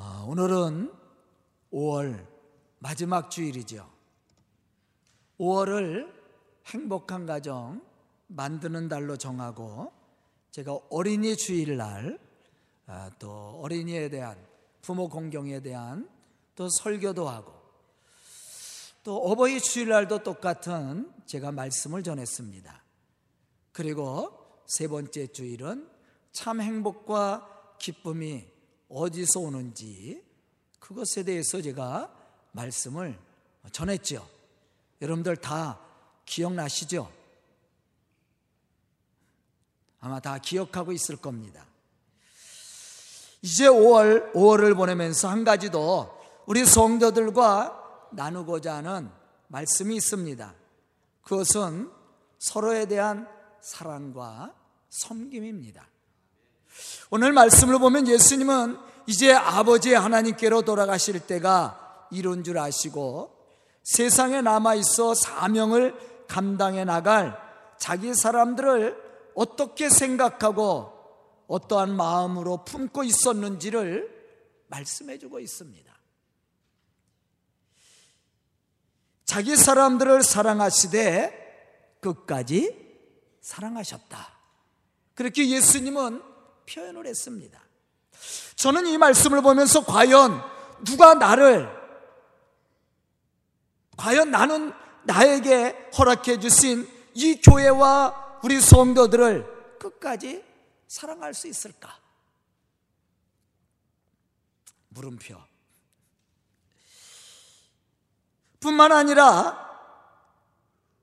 어, 오늘은 5월 마지막 주일이죠. 5월을 행복한 가정 만드는 달로 정하고 제가 어린이 주일날 아, 또 어린이에 대한 부모 공경에 대한 또 설교도 하고 또 어버이 주일날도 똑같은 제가 말씀을 전했습니다. 그리고 세 번째 주일은 참 행복과 기쁨이 어디서 오는지 그것에 대해서 제가 말씀을 전했죠. 여러분들 다 기억나시죠? 아마 다 기억하고 있을 겁니다. 이제 5월, 5월을 보내면서 한 가지 더 우리 성도들과 나누고자 하는 말씀이 있습니다. 그것은 서로에 대한 사랑과 섬김입니다. 오늘 말씀을 보면 예수님은 이제 아버지 하나님께로 돌아가실 때가 이룬 줄 아시고 세상에 남아 있어 사명을 감당해 나갈 자기 사람들을 어떻게 생각하고 어떠한 마음으로 품고 있었는지를 말씀해 주고 있습니다. 자기 사람들을 사랑하시되 끝까지 사랑하셨다. 그렇게 예수님은 표현을 했습니다. 저는 이 말씀을 보면서 과연 누가 나를 과연 나는 나에게 허락해 주신 이 교회와 우리 성도들을 끝까지 사랑할 수 있을까? 물음표. 뿐만 아니라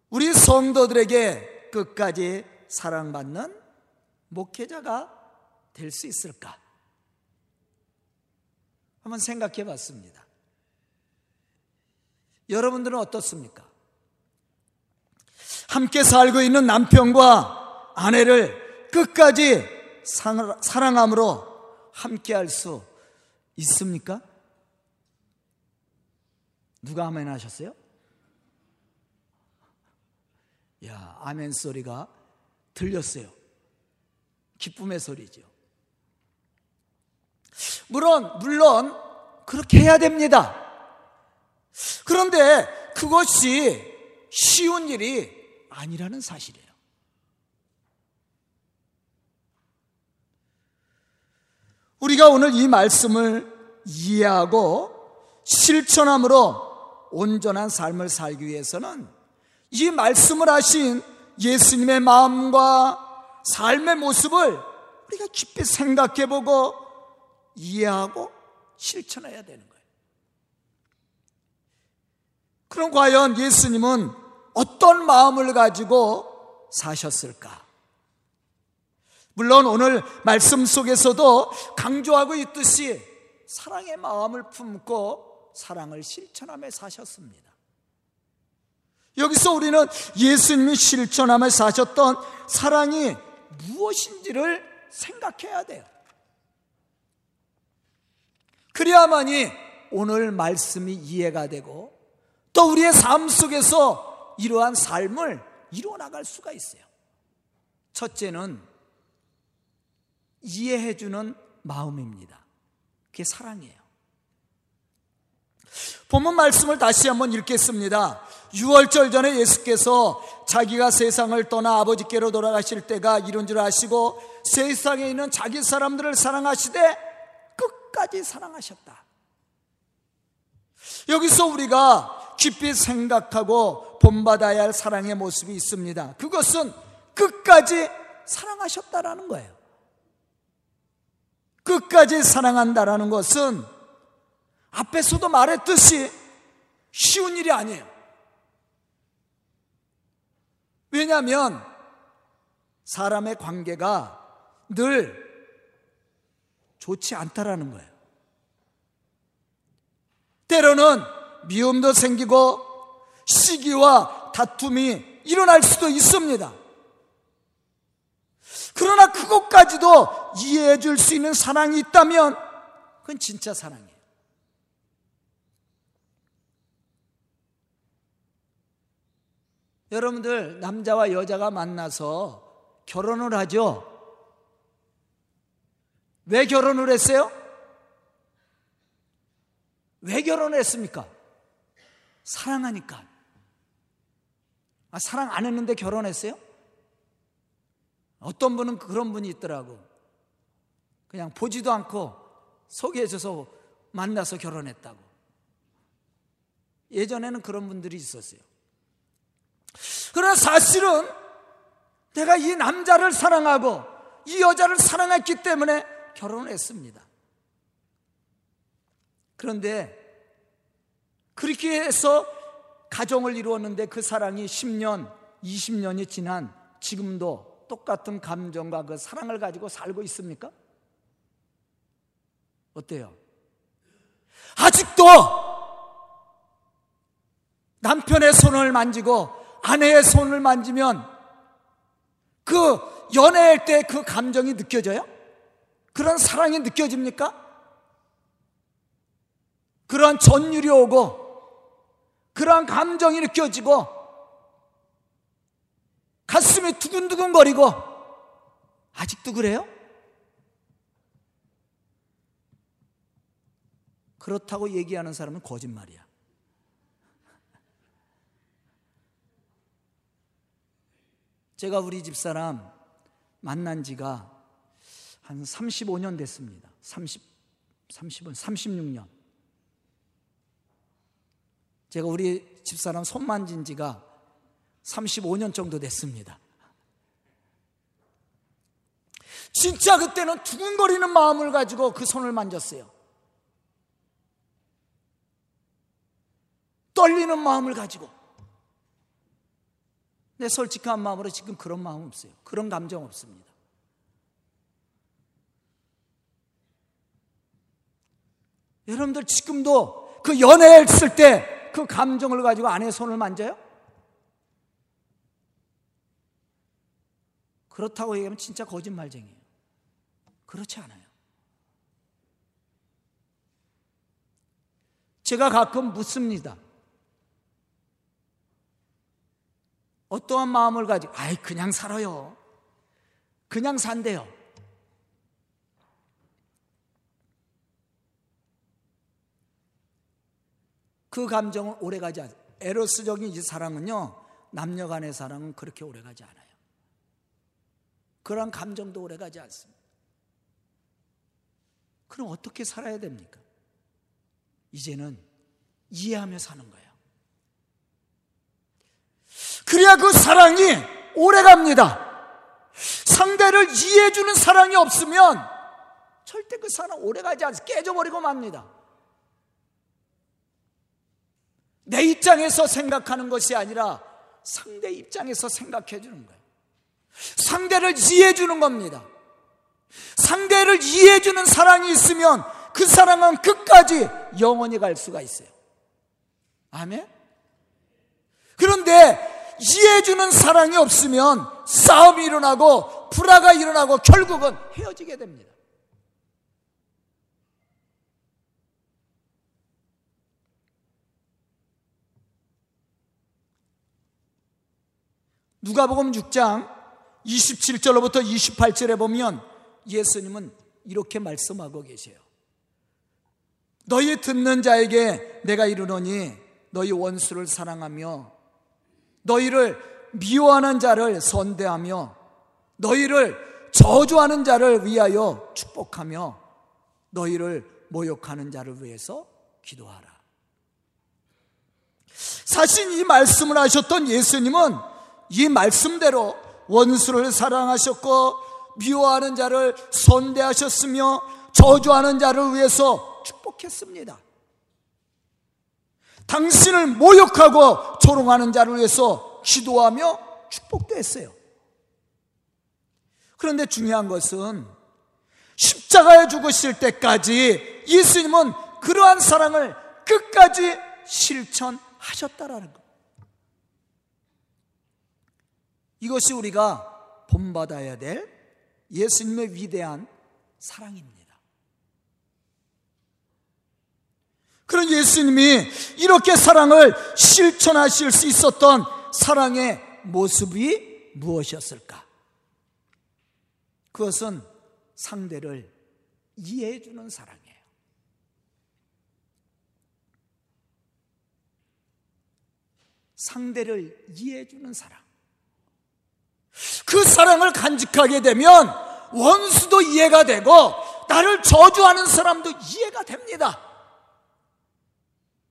우리 성도들에게 끝까지 사랑받는 목회자가 될 수 있을까? 한번 생각해 봤습니다. 여러분들은 어떻습니까? 함께 살고 있는 남편과 아내를 끝까지 사랑함으로 함께 할 수 있습니까? 누가 아멘 하셨어요? 야, 아멘 소리가 들렸어요. 기쁨의 소리죠. 물론, 물론, 그렇게 해야 됩니다. 그런데 그것이 쉬운 일이 아니라는 사실이에요. 우리가 오늘 이 말씀을 이해하고 실천함으로 온전한 삶을 살기 위해서는 이 말씀을 하신 예수님의 마음과 삶의 모습을 우리가 깊이 생각해 보고 이해하고 실천해야 되는 거예요. 그럼 과연 예수님은 어떤 마음을 가지고 사셨을까? 물론 오늘 말씀 속에서도 강조하고 있듯이 사랑의 마음을 품고 사랑을 실천하며 사셨습니다. 여기서 우리는 예수님이 실천하며 사셨던 사랑이 무엇인지를 생각해야 돼요. 그래야만이 오늘 말씀이 이해가 되고 또 우리의 삶 속에서 이러한 삶을 이루어 나갈 수가 있어요. 첫째는 이해해 주는 마음입니다. 그게 사랑이에요. 본문 말씀을 다시 한번 읽겠습니다. 6월절 전에 예수께서 자기가 세상을 떠나 아버지께로 돌아가실 때가 이런 줄 아시고 세상에 있는 자기 사람들을 사랑하시되 끝까지 사랑하셨다. 여기서 우리가 깊이 생각하고 본받아야 할 사랑의 모습이 있습니다. 그것은 끝까지 사랑하셨다라는 거예요. 끝까지 사랑한다라는 것은 앞에서도 말했듯이 쉬운 일이 아니에요. 왜냐하면 사람의 관계가 늘 좋지 않다라는 거예요. 때로는 미움도 생기고 시기와 다툼이 일어날 수도 있습니다. 그러나 그것까지도 이해해 줄 수 있는 사랑이 있다면 그건 진짜 사랑이에요. 여러분들 남자와 여자가 만나서 결혼을 하죠. 왜 결혼을 했어요? 왜 결혼했습니까? 사랑하니까. 아, 사랑 안 했는데 결혼했어요? 어떤 분은 그런 분이 있더라고. 그냥 보지도 않고 소개해줘서 만나서 결혼했다고. 예전에는 그런 분들이 있었어요. 그러나 사실은 내가 이 남자를 사랑하고 이 여자를 사랑했기 때문에 결혼을 했습니다. 그런데 그렇게 해서 가정을 이루었는데 그 사랑이 10년, 20년이 지난 지금도 똑같은 감정과 그 사랑을 가지고 살고 있습니까? 어때요? 아직도 남편의 손을 만지고 아내의 손을 만지면 그 연애할 때 그 감정이 느껴져요? 그런 사랑이 느껴집니까? 그런 전율이 오고 그러한 감정이 느껴지고 가슴이 두근두근거리고 아직도 그래요? 그렇다고 얘기하는 사람은 거짓말이야. 제가 우리 집사람 만난 지가 한 35년 됐습니다. 30, 30은 36년. 제가 우리 집사람 손 만진 지가 35년 정도 됐습니다. 진짜 그때는 두근거리는 마음을 가지고 그 손을 만졌어요. 떨리는 마음을 가지고. 내 솔직한 마음으로 지금 그런 마음 없어요. 그런 감정 없습니다. 여러분들 지금도 그 연애했을 때 그 감정을 가지고 아내의 손을 만져요? 그렇다고 얘기하면 진짜 거짓말쟁이에요. 그렇지 않아요. 제가 가끔 묻습니다. 어떠한 마음을 가지고, 아이, 그냥 살아요. 그냥 산대요. 그 감정은 오래가지 않아요. 에로스적인 이 사랑은요, 남녀 간의 사랑은 그렇게 오래가지 않아요. 그런 감정도 오래가지 않습니다. 그럼 어떻게 살아야 됩니까? 이제는 이해하며 사는 거예요. 그래야 그 사랑이 오래갑니다. 상대를 이해해주는 사랑이 없으면 절대 그 사랑 오래가지 않습니다. 깨져버리고 맙니다. 내 입장에서 생각하는 것이 아니라 상대 입장에서 생각해 주는 거예요. 상대를 이해해 주는 겁니다. 상대를 이해해 주는 사랑이 있으면 그 사랑은 끝까지 영원히 갈 수가 있어요. 아멘? 그런데 이해해 주는 사랑이 없으면 싸움이 일어나고 불화가 일어나고 결국은 헤어지게 됩니다. 누가복음 6장 27절로부터 28절에 보면 예수님은 이렇게 말씀하고 계세요. 너희 듣는 자에게 내가 이르노니 너희 원수를 사랑하며 너희를 미워하는 자를 선대하며 너희를 저주하는 자를 위하여 축복하며 너희를 모욕하는 자를 위해서 기도하라. 사실 이 말씀을 하셨던 예수님은 이 말씀대로 원수를 사랑하셨고 미워하는 자를 선대하셨으며 저주하는 자를 위해서 축복했습니다. 당신을 모욕하고 조롱하는 자를 위해서 기도하며 축복도 했어요. 그런데 중요한 것은 십자가에 죽으실 때까지 예수님은 그러한 사랑을 끝까지 실천하셨다라는 것. 이것이 우리가 본받아야 될 예수님의 위대한 사랑입니다. 그런 예수님이 이렇게 사랑을 실천하실 수 있었던 사랑의 모습이 무엇이었을까? 그것은 상대를 이해해 주는 사랑이에요. 상대를 이해해 주는 사랑. 그 사랑을 간직하게 되면 원수도 이해가 되고 나를 저주하는 사람도 이해가 됩니다.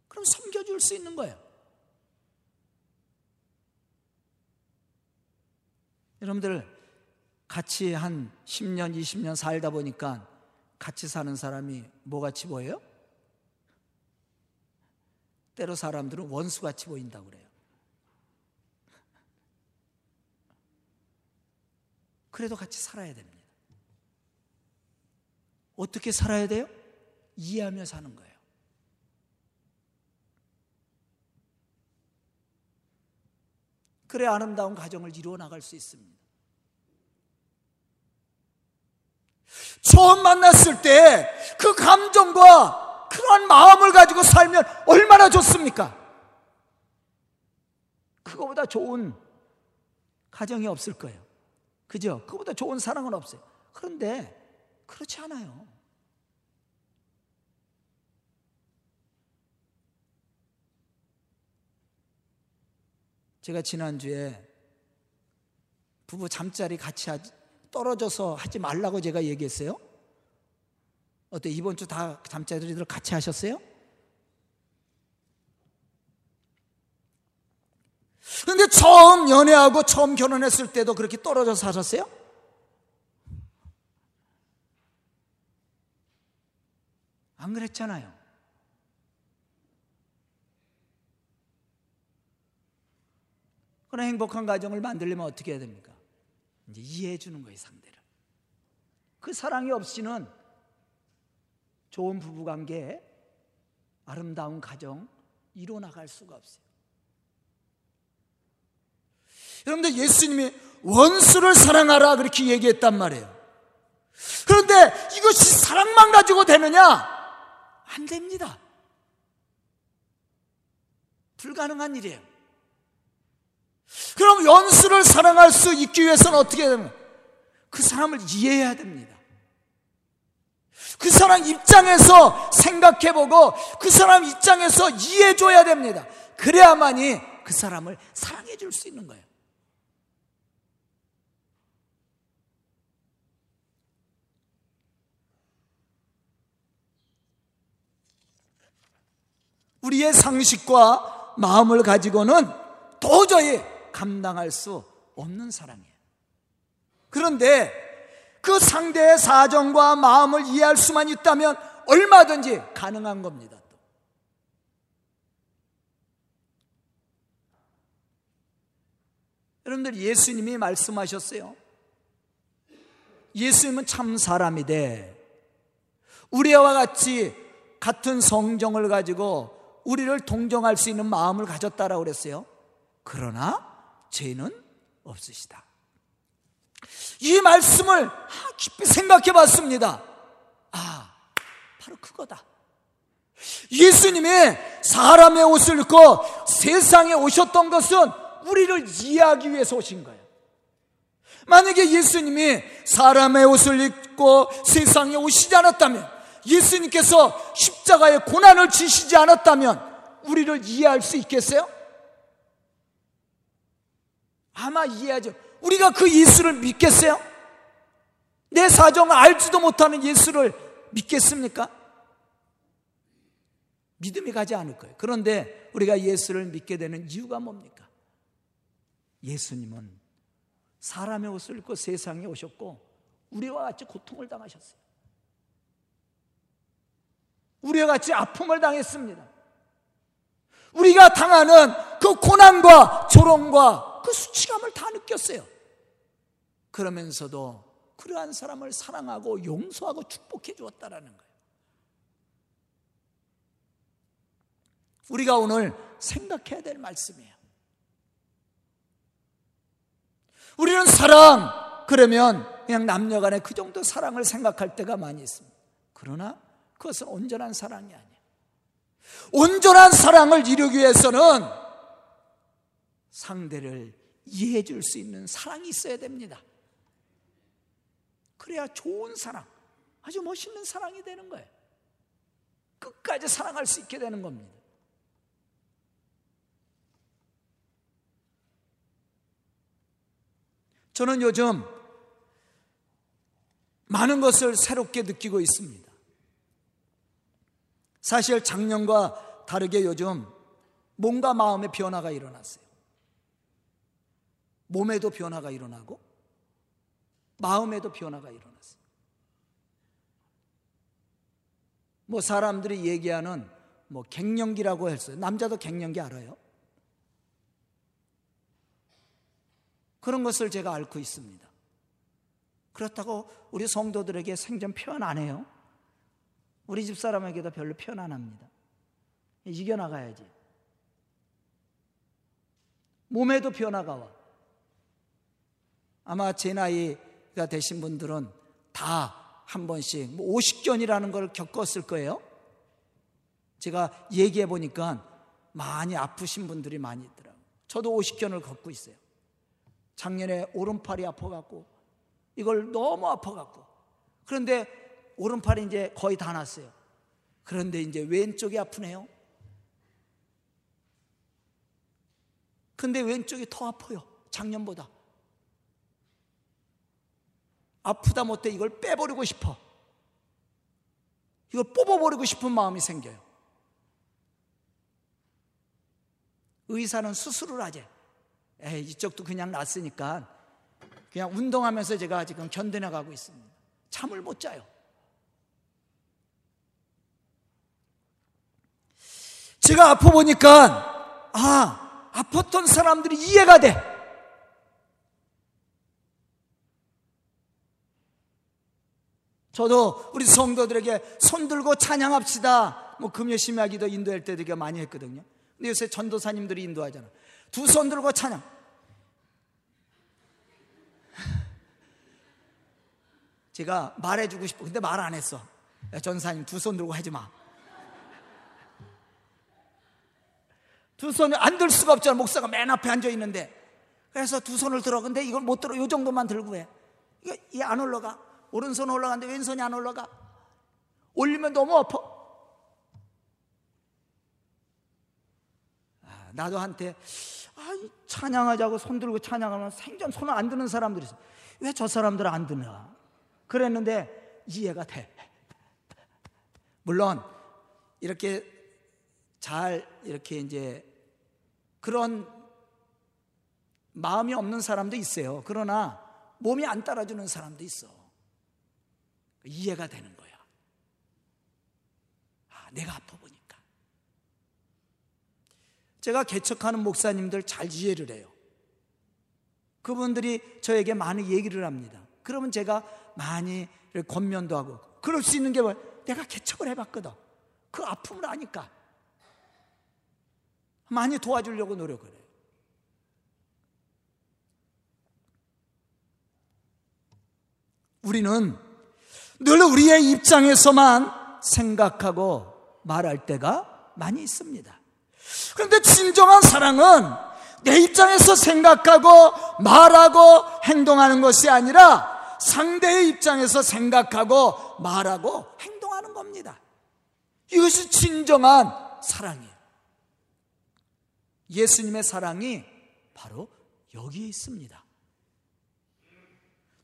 그럼 섬겨줄 수 있는 거예요. 여러분들 같이 한 10년, 20년 살다 보니까 같이 사는 사람이 뭐같이 보여요? 때로 사람들은 원수같이 보인다고 그래요. 그래도 같이 살아야 됩니다. 어떻게 살아야 돼요? 이해하며 사는 거예요. 그래 아름다운 가정을 이루어 나갈 수 있습니다. 처음 만났을 때 그 감정과 그런 마음을 가지고 살면 얼마나 좋습니까? 그거보다 좋은 가정이 없을 거예요. 그죠? 그보다 좋은 사랑은 없어요. 그런데 그렇지 않아요. 제가 지난주에 부부 잠자리 같이 하지, 떨어져서 하지 말라고 제가 얘기했어요. 어때? 이번 주 다 잠자리들 같이 하셨어요? 근데 처음 연애하고 처음 결혼했을 때도 그렇게 떨어져서 사셨어요? 안 그랬잖아요. 그런 행복한 가정을 만들려면 어떻게 해야 됩니까? 이제 이해해 주는 거예요, 상대를. 그 사랑이 없이는 좋은 부부 관계, 아름다운 가정 이뤄 나갈 수가 없어요. 여러분들 예수님이 원수를 사랑하라 그렇게 얘기했단 말이에요. 그런데 이것이 사랑만 가지고 되느냐? 안 됩니다. 불가능한 일이에요. 그럼 원수를 사랑할 수 있기 위해서는 어떻게 되는 그 사람을 이해해야 됩니다. 그 사람 입장에서 생각해보고 그 사람 입장에서 이해해줘야 됩니다. 그래야만이 그 사람을 사랑해줄 수 있는 거예요. 우리의 상식과 마음을 가지고는 도저히 감당할 수 없는 사랑이에요. 그런데 그 상대의 사정과 마음을 이해할 수만 있다면 얼마든지 가능한 겁니다. 여러분들 예수님이 말씀하셨어요. 예수님은 참 사람이 돼. 우리와 같이 같은 성정을 가지고 우리를 동정할 수 있는 마음을 가졌다라고 그랬어요. 그러나 죄는 없으시다. 이 말씀을 깊이 생각해 봤습니다. 아, 바로 그거다. 예수님이 사람의 옷을 입고 세상에 오셨던 것은 우리를 이해하기 위해서 오신 거예요. 만약에 예수님이 사람의 옷을 입고 세상에 오시지 않았다면 예수님께서 십자가의 고난을 지시지 않았다면 우리를 이해할 수 있겠어요? 아마 이해하죠. 우리가 그 예수를 믿겠어요? 내 사정을 알지도 못하는 예수를 믿겠습니까? 믿음이 가지 않을 거예요. 그런데 우리가 예수를 믿게 되는 이유가 뭡니까? 예수님은 사람의 옷을 입고 세상에 오셨고 우리와 같이 고통을 당하셨어요. 우리와 같이 아픔을 당했습니다. 우리가 당하는 그 고난과 조롱과 그 수치감을 다 느꼈어요. 그러면서도 그러한 사람을 사랑하고 용서하고 축복해 주었다라는 거예요. 우리가 오늘 생각해야 될 말씀이에요. 우리는 사랑, 그러면 그냥 남녀 간에 그 정도 사랑을 생각할 때가 많이 있습니다. 그러나 그것은 온전한 사랑이 아니야. 온전한 사랑을 이루기 위해서는 상대를 이해해 줄 수 있는 사랑이 있어야 됩니다. 그래야 좋은 사랑, 아주 멋있는 사랑이 되는 거예요. 끝까지 사랑할 수 있게 되는 겁니다. 저는 요즘 많은 것을 새롭게 느끼고 있습니다. 사실 작년과 다르게 요즘 몸과 마음의 변화가 일어났어요. 몸에도 변화가 일어나고 마음에도 변화가 일어났어요. 뭐 사람들이 얘기하는 뭐 갱년기라고 했어요. 남자도 갱년기 알아요? 그런 것을 제가 앓고 있습니다. 그렇다고 우리 성도들에게 생전 표현 안 해요. 우리 집 사람에게도 별로 표현 안 합니다. 이겨나가야지. 몸에도 변화가 와. 아마 제 나이가 되신 분들은 다 한 번씩 뭐 오십견이라는 걸 겪었을 거예요. 제가 얘기해 보니까 많이 아프신 분들이 많이 있더라고요. 저도 오십견을 겪고 있어요. 작년에 오른팔이 아파갖고 이걸 너무 아파갖고 그런데 오른팔이 이제 거의 다 났어요. 그런데 이제 왼쪽이 아프네요. 근데 왼쪽이 더 아파요. 작년보다. 아프다 못해 이걸 빼버리고 싶어. 이걸 뽑아버리고 싶은 마음이 생겨요. 의사는 수술을 하재. 에이, 이쪽도 그냥 났으니까 그냥 운동하면서 제가 지금 견뎌나가고 있습니다. 잠을 못 자요. 제가 아파 보니까 아, 아팠던 사람들이 이해가 돼. 저도 우리 성도들에게 손 들고 찬양합시다. 뭐 금요 심야기도 인도할 때 되게 많이 했거든요. 근데 요새 전도사님들이 인도하잖아. 두 손 들고 찬양. 제가 말해주고 싶어. 근데 말 안 했어. 야, 전사님 두 손 들고 하지 마. 두 손을 안 들 수가 없잖아. 목사가 맨 앞에 앉아 있는데. 그래서 두 손을 들어. 근데 이걸 못 들어. 요 정도만 들고 해. 이게 안 올라가. 오른손 올라가는데 왼손이 안 올라가. 올리면 너무 아파. 아, 나도 한테 아, 찬양하자고 손 들고 찬양하면 생전 손을 안 드는 사람들이 있어. 왜 저 사람들은 안 드나? 그랬는데 이해가 돼. 물론 이렇게 잘 이렇게 이제 그런 마음이 없는 사람도 있어요. 그러나 몸이 안 따라주는 사람도 있어. 이해가 되는 거야. 아, 내가 아파 보니까. 제가 개척하는 목사님들 잘 이해를 해요. 그분들이 저에게 많은 얘기를 합니다. 그러면 제가 많이 권면도 하고 그럴 수 있는 게 뭐? 내가 개척을 해봤거든. 그 아픔을 아니까 많이 도와주려고 노력을 해요. 우리는 늘 우리의 입장에서만 생각하고 말할 때가 많이 있습니다. 그런데 진정한 사랑은 내 입장에서 생각하고 말하고 행동하는 것이 아니라 상대의 입장에서 생각하고 말하고 행동하는 겁니다. 이것이 진정한 사랑이에요. 예수님의 사랑이 바로 여기에 있습니다.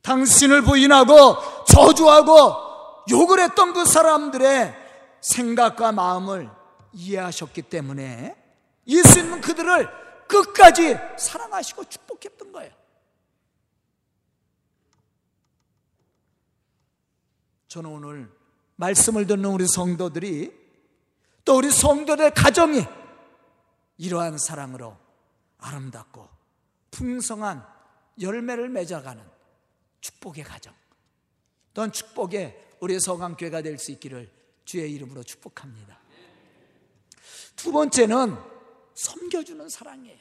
당신을 부인하고 저주하고 욕을 했던 그 사람들의 생각과 마음을 이해하셨기 때문에 예수님은 그들을 끝까지 사랑하시고 축복했던 거예요. 저는 오늘 말씀을 듣는 우리 성도들이 또 우리 성도들의 가정이 이러한 사랑으로 아름답고 풍성한 열매를 맺어가는 축복의 가정. 또한 축복의 우리 서강교회가 될 수 있기를 주의 이름으로 축복합니다. 두 번째는 섬겨주는 사랑이에요.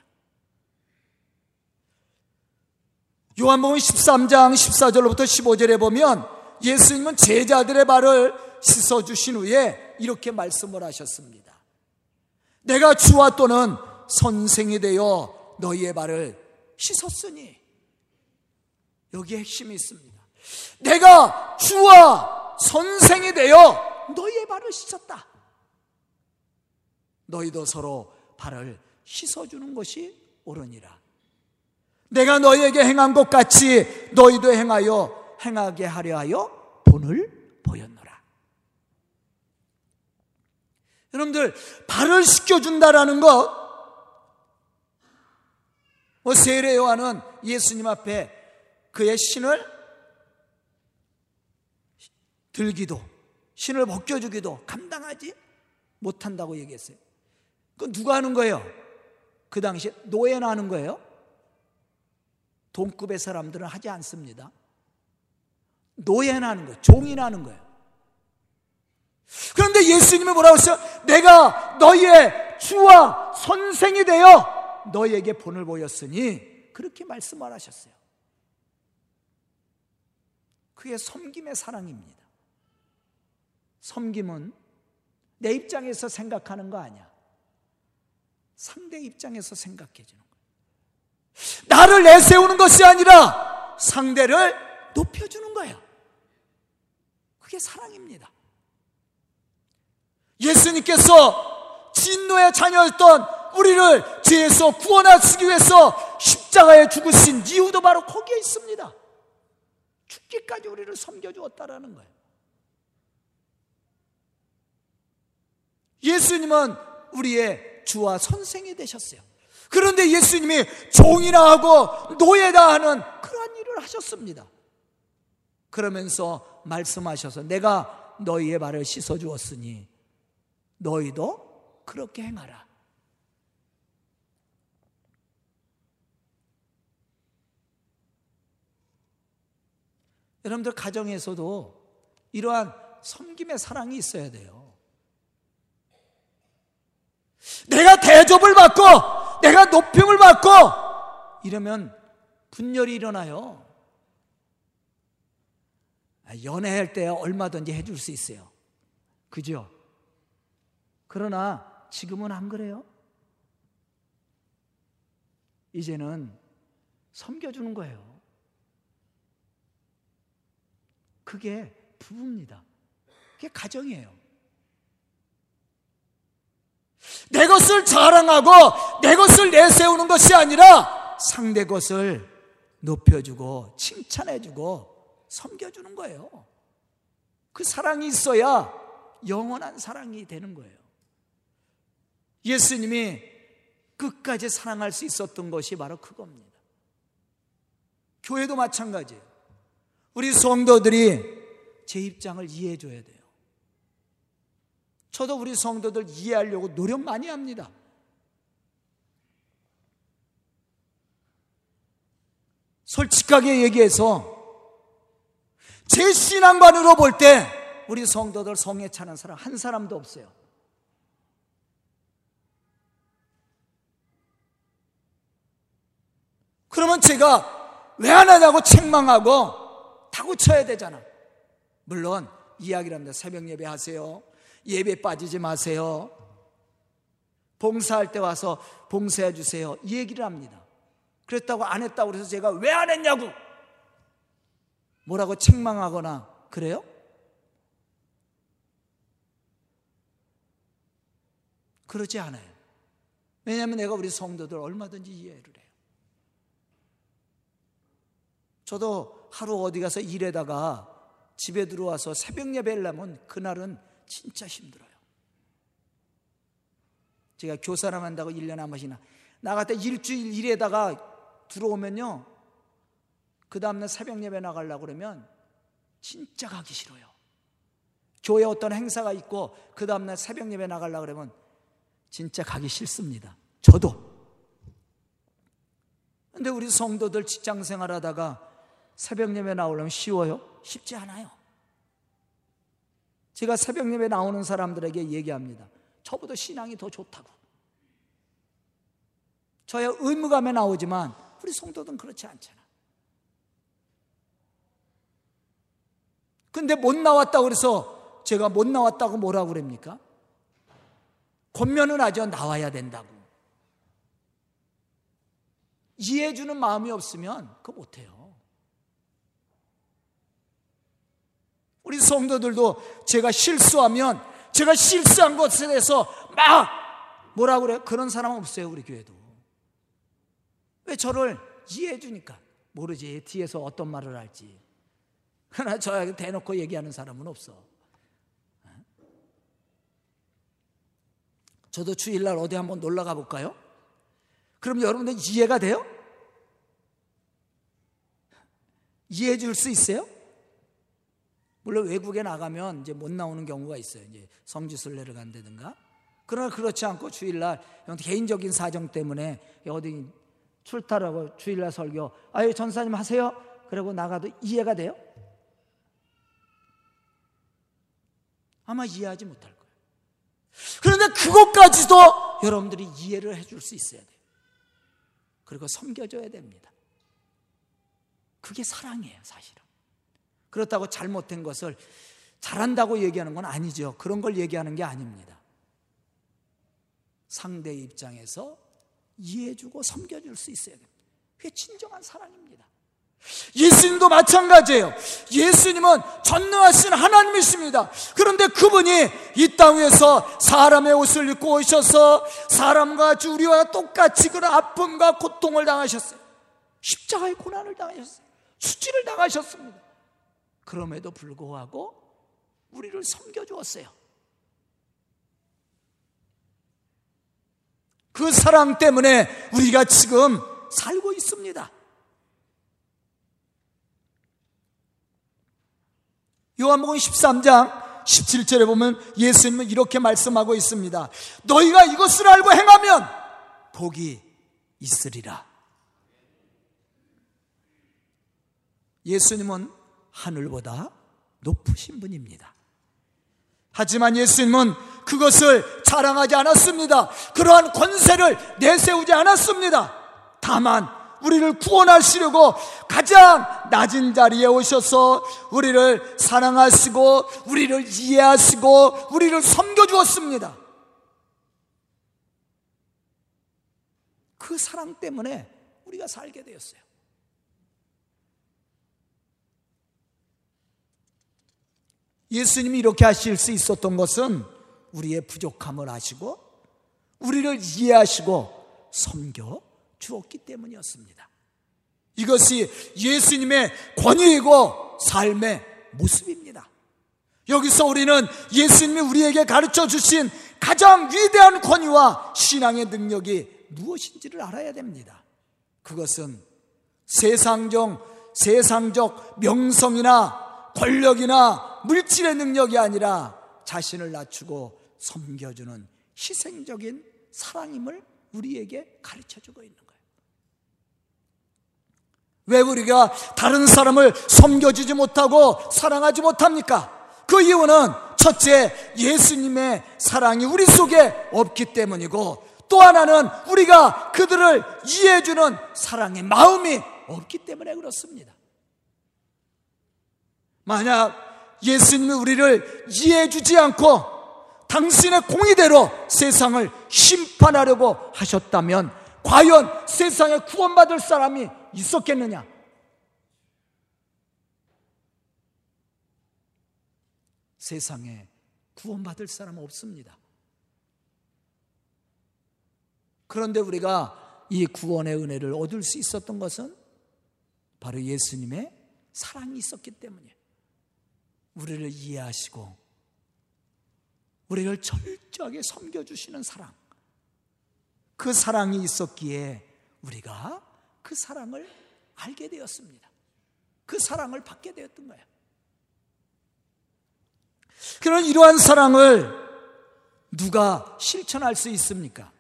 요한복음 13장 14절로부터 15절에 보면 예수님은 제자들의 발을 씻어주신 후에 이렇게 말씀을 하셨습니다. 내가 주와 또는 선생이 되어 너희의 발을 씻었으니 여기에 핵심이 있습니다. 내가 주와 선생이 되어 너희의 발을 씻었다. 너희도 서로 발을 씻어주는 것이 옳으니라. 내가 너희에게 행한 것 같이 너희도 행하여 행하게 하려 하여 본을 보였노라. 여러분들 발을 씻겨준다라는 것, 뭐 세례 요한은 예수님 앞에 그의 신을 들기도 신을 벗겨주기도 감당하지 못한다고 얘기했어요. 그 누가 하는 거예요? 그 당시에 노예나 하는 거예요? 동급의 사람들은 하지 않습니다. 노예나 하는 거예요. 종이나 하는 거예요. 그런데 예수님이 뭐라고 했어요? 내가 너희의 주와 선생이 되어 너희에게 본을 보였으니 그렇게 말씀을 하셨어요. 그게 섬김의 사랑입니다. 섬김은 내 입장에서 생각하는 거 아니야. 상대 입장에서 생각해 주는. 나를 내세우는 것이 아니라 상대를 높여주는 거야. 그게 사랑입니다. 예수님께서 진노의 자녀였던 우리를 죄에서 구원하시기 위해서 십자가에 죽으신 이유도 바로 거기에 있습니다. 죽기까지 우리를 섬겨주었다라는 거예요. 예수님은 우리의 주와 선생이 되셨어요. 그런데 예수님이 종이나 하고 노예다 하는 그러한 일을 하셨습니다. 그러면서 말씀하셔서 내가 너희의 발을 씻어 주었으니 너희도 그렇게 행하라. 여러분들 가정에서도 이러한 섬김의 사랑이 있어야 돼요. 내가 대접을 받고 내가 높임을 받고 이러면 분열이 일어나요. 아, 연애할 때 얼마든지 해줄 수 있어요. 그죠? 그러나 지금은 안 그래요. 이제는 섬겨주는 거예요. 그게 부부입니다. 그게 가정이에요. 내 것을 자랑하고 내 것을 내세우는 것이 아니라 상대 것을 높여주고 칭찬해주고 섬겨주는 거예요. 그 사랑이 있어야 영원한 사랑이 되는 거예요. 예수님이 끝까지 사랑할 수 있었던 것이 바로 그겁니다. 교회도 마찬가지예요. 우리 성도들이 제 입장을 이해해 줘야 돼요. 저도 우리 성도들 이해하려고 노력 많이 합니다. 솔직하게 얘기해서 제 신앙관으로 볼 때 우리 성도들 성에 차는 사람 한 사람도 없어요. 그러면 제가 왜 안 하냐고 책망하고 타고쳐야 되잖아. 물론 이야기를 합니다. 새벽 예배 하세요. 예배 빠지지 마세요. 봉사할 때 와서 봉사해 주세요. 이 얘기를 합니다. 그랬다고 안 했다고 그래서 제가 왜 안 했냐고 뭐라고 책망하거나 그래요? 그러지 않아요. 왜냐하면 내가 우리 성도들 얼마든지 이해를 해요. 저도 하루 어디 가서 일하다가 집에 들어와서 새벽 예배를 하면 그날은 진짜 힘들어요. 제가 교사람 한다고 1년에 한 번씩이나 나갈 때 일주일 일에다가 들어오면요. 그 다음날 새벽 예배 나가려고 그러면 진짜 가기 싫어요. 교회 어떤 행사가 있고 그 다음날 새벽 예배 나가려고 그러면 진짜 가기 싫습니다. 저도. 근데 우리 성도들 직장 생활 하다가 새벽 예배 나오려면 쉬워요? 쉽지 않아요. 제가 새벽 예배 나오는 사람들에게 얘기합니다. 저보다 신앙이 더 좋다고. 저야 의무감에 나오지만 우리 성도들은 그렇지 않잖아. 근데 못 나왔다고 그래서 제가 못 나왔다고 뭐라고 그럽니까? 권면은 하죠. 나와야 된다고. 이해해주는 마음이 없으면 그거 못해요. 우리 성도들도 제가 실수하면 제가 실수한 것에 대해서 막 뭐라 그래요? 그런 사람은 없어요, 우리 교회도. 왜 저를 이해해 주니까 모르지 뒤에서 어떤 말을 할지. 그러나 저에게 대놓고 얘기하는 사람은 없어. 저도 주일날 어디 한번 놀러 가 볼까요? 그럼 여러분들 이해가 돼요? 이해해 줄 수 있어요? 물론 외국에 나가면 이제 못 나오는 경우가 있어요. 이제 성지순례를 간다든가. 그러나 그렇지 않고 주일날 개인적인 사정 때문에 어디 출타라고 주일날 설교, 아유 전사님 하세요. 그러고 나가도 이해가 돼요? 아마 이해하지 못할 거예요. 그런데 그것까지도 여러분들이 이해를 해줄 수 있어야 돼요. 그리고 섬겨줘야 됩니다. 그게 사랑이에요, 사실은. 그렇다고 잘못된 것을 잘한다고 얘기하는 건 아니죠. 그런 걸 얘기하는 게 아닙니다. 상대 입장에서 이해해주고 섬겨줄 수 있어야 됩니다. 그게 진정한 사랑입니다. 예수님도 마찬가지예요. 예수님은 전능하신 하나님이십니다. 그런데 그분이 이땅 위에서 사람의 옷을 입고 오셔서 사람과 우리와 똑같이 그런 아픔과 고통을 당하셨어요. 십자가의 고난을 당하셨어요. 수치를 당하셨습니다. 그럼에도 불구하고 우리를 섬겨주었어요. 그 사랑 때문에 우리가 지금 살고 있습니다. 요한복음 13장 17절에 보면 예수님은 이렇게 말씀하고 있습니다. 너희가 이것을 알고 행하면 복이 있으리라. 예수님은 하늘보다 높으신 분입니다. 하지만 예수님은 그것을 자랑하지 않았습니다. 그러한 권세를 내세우지 않았습니다. 다만 우리를 구원하시려고 가장 낮은 자리에 오셔서 우리를 사랑하시고 우리를 이해하시고 우리를 섬겨 주었습니다. 그 사랑 때문에 우리가 살게 되었어요. 예수님이 이렇게 하실 수 있었던 것은 우리의 부족함을 아시고 우리를 이해하시고 섬겨 주었기 때문이었습니다. 이것이 예수님의 권위이고 삶의 모습입니다. 여기서 우리는 예수님이 우리에게 가르쳐 주신 가장 위대한 권위와 신앙의 능력이 무엇인지를 알아야 됩니다. 그것은 세상적, 세상적 명성이나 권력이나 물질의 능력이 아니라 자신을 낮추고 섬겨주는 희생적인 사랑임을 우리에게 가르쳐 주고 있는 거예요. 왜 우리가 다른 사람을 섬겨주지 못하고 사랑하지 못합니까? 그 이유는 첫째, 예수님의 사랑이 우리 속에 없기 때문이고 또 하나는 우리가 그들을 이해해주는 사랑의 마음이 없기 때문에 그렇습니다. 만약 예수님이 우리를 이해해 주지 않고 당신의 공의대로 세상을 심판하려고 하셨다면 과연 세상에 구원받을 사람이 있었겠느냐? 세상에 구원받을 사람은 없습니다. 그런데 우리가 이 구원의 은혜를 얻을 수 있었던 것은 바로 예수님의 사랑이 있었기 때문이에요. 우리를 이해하시고 우리를 철저하게 섬겨주시는 사랑. 그 사랑이 있었기에 우리가 그 사랑을 알게 되었습니다. 그 사랑을 받게 되었던 거예요. 그런 이러한 사랑을 누가 실천할 수 있습니까?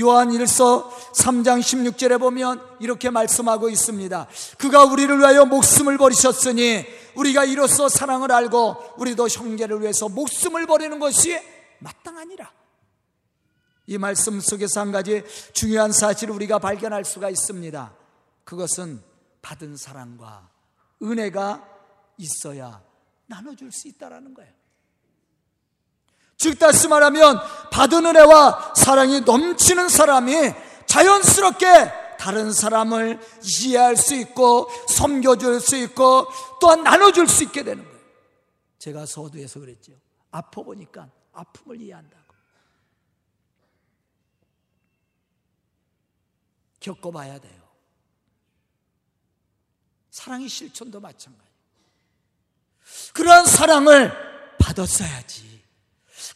요한 1서 3장 16절에 보면 이렇게 말씀하고 있습니다. 그가 우리를 위하여 목숨을 버리셨으니 우리가 이로써 사랑을 알고 우리도 형제를 위해서 목숨을 버리는 것이 마땅하니라. 이 말씀 속에서 한 가지 중요한 사실을 우리가 발견할 수가 있습니다. 그것은 받은 사랑과 은혜가 있어야 나눠줄 수 있다라는 거예요. 즉 다시 말하면 받은 은혜와 사랑이 넘치는 사람이 자연스럽게 다른 사람을 이해할 수 있고 섬겨줄 수 있고 또한 나눠줄 수 있게 되는 거예요. 제가 서두에서 그랬죠. 아파 보니까 아픔을 이해한다고. 겪어봐야 돼요. 사랑의 실천도 마찬가지. 그러한 사랑을 받았어야지.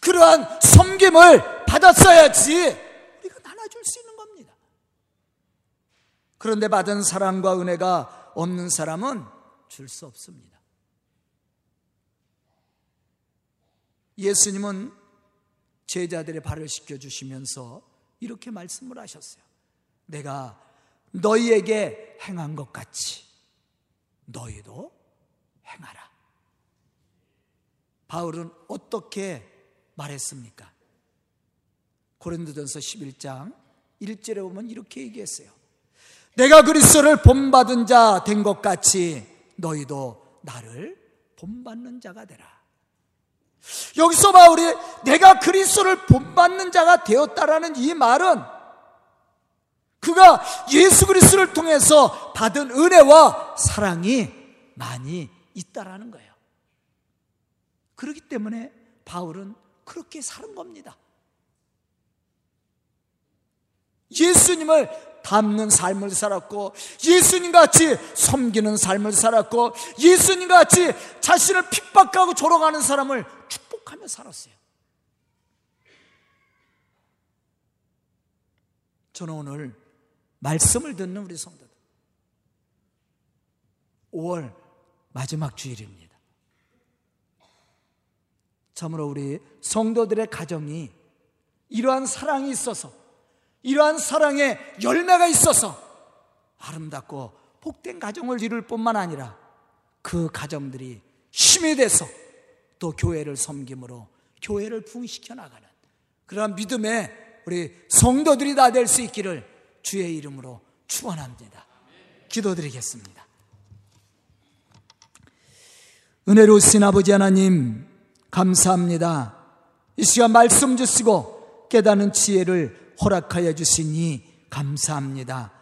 그러한 섬김을 받았어야지. 우리가 나눠줄 수 있는 겁니다. 그런데 받은 사랑과 은혜가 없는 사람은 줄 수 없습니다. 예수님은 제자들의 발을 씻겨주시면서 이렇게 말씀을 하셨어요. 내가 너희에게 행한 것 같이 너희도 행하라. 바울은 어떻게 말했습니까? 고린도전서 11장 1절에 보면 이렇게 얘기했어요. 내가 그리스도를 본받은 자 된 것 같이 너희도 나를 본받는 자가 되라. 여기서 바울이 내가 그리스도를 본받는 자가 되었다라는 이 말은 그가 예수 그리스도를 통해서 받은 은혜와 사랑이 많이 있다라는 거예요. 그렇기 때문에 바울은 그렇게 사는 겁니다. 예수님을 닮는 삶을 살았고 예수님 같이 섬기는 삶을 살았고 예수님 같이 자신을 핍박하고 졸어가는 사람을 축복하며 살았어요. 저는 오늘 말씀을 듣는 우리 성도들 5월 마지막 주일입니다. 참으로 우리 성도들의 가정이 이러한 사랑이 있어서 이러한 사랑의 열매가 있어서 아름답고 복된 가정을 이룰 뿐만 아니라 그 가정들이 힘이 돼서 또 교회를 섬김으로 교회를 부흥시켜 나가는 그러한 믿음의 우리 성도들이 다 될 수 있기를 주의 이름으로 축원합니다. 기도드리겠습니다. 은혜로우신 아버지 하나님 감사합니다. 이 시간 말씀 주시고 깨닫는 지혜를 허락하여 주시니 감사합니다.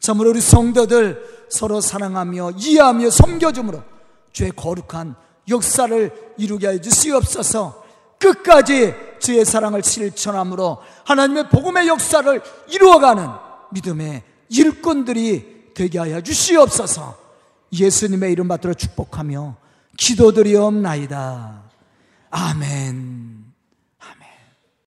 참으로 우리 성도들 서로 사랑하며 이해하며 섬겨줌으로 주의 거룩한 역사를 이루게 해 주시옵소서 끝까지 주의 사랑을 실천함으로 하나님의 복음의 역사를 이루어가는 믿음의 일꾼들이 되게 하여 주시옵소서 예수님의 이름 받들어 축복하며 기도드리옵나이다. 아멘.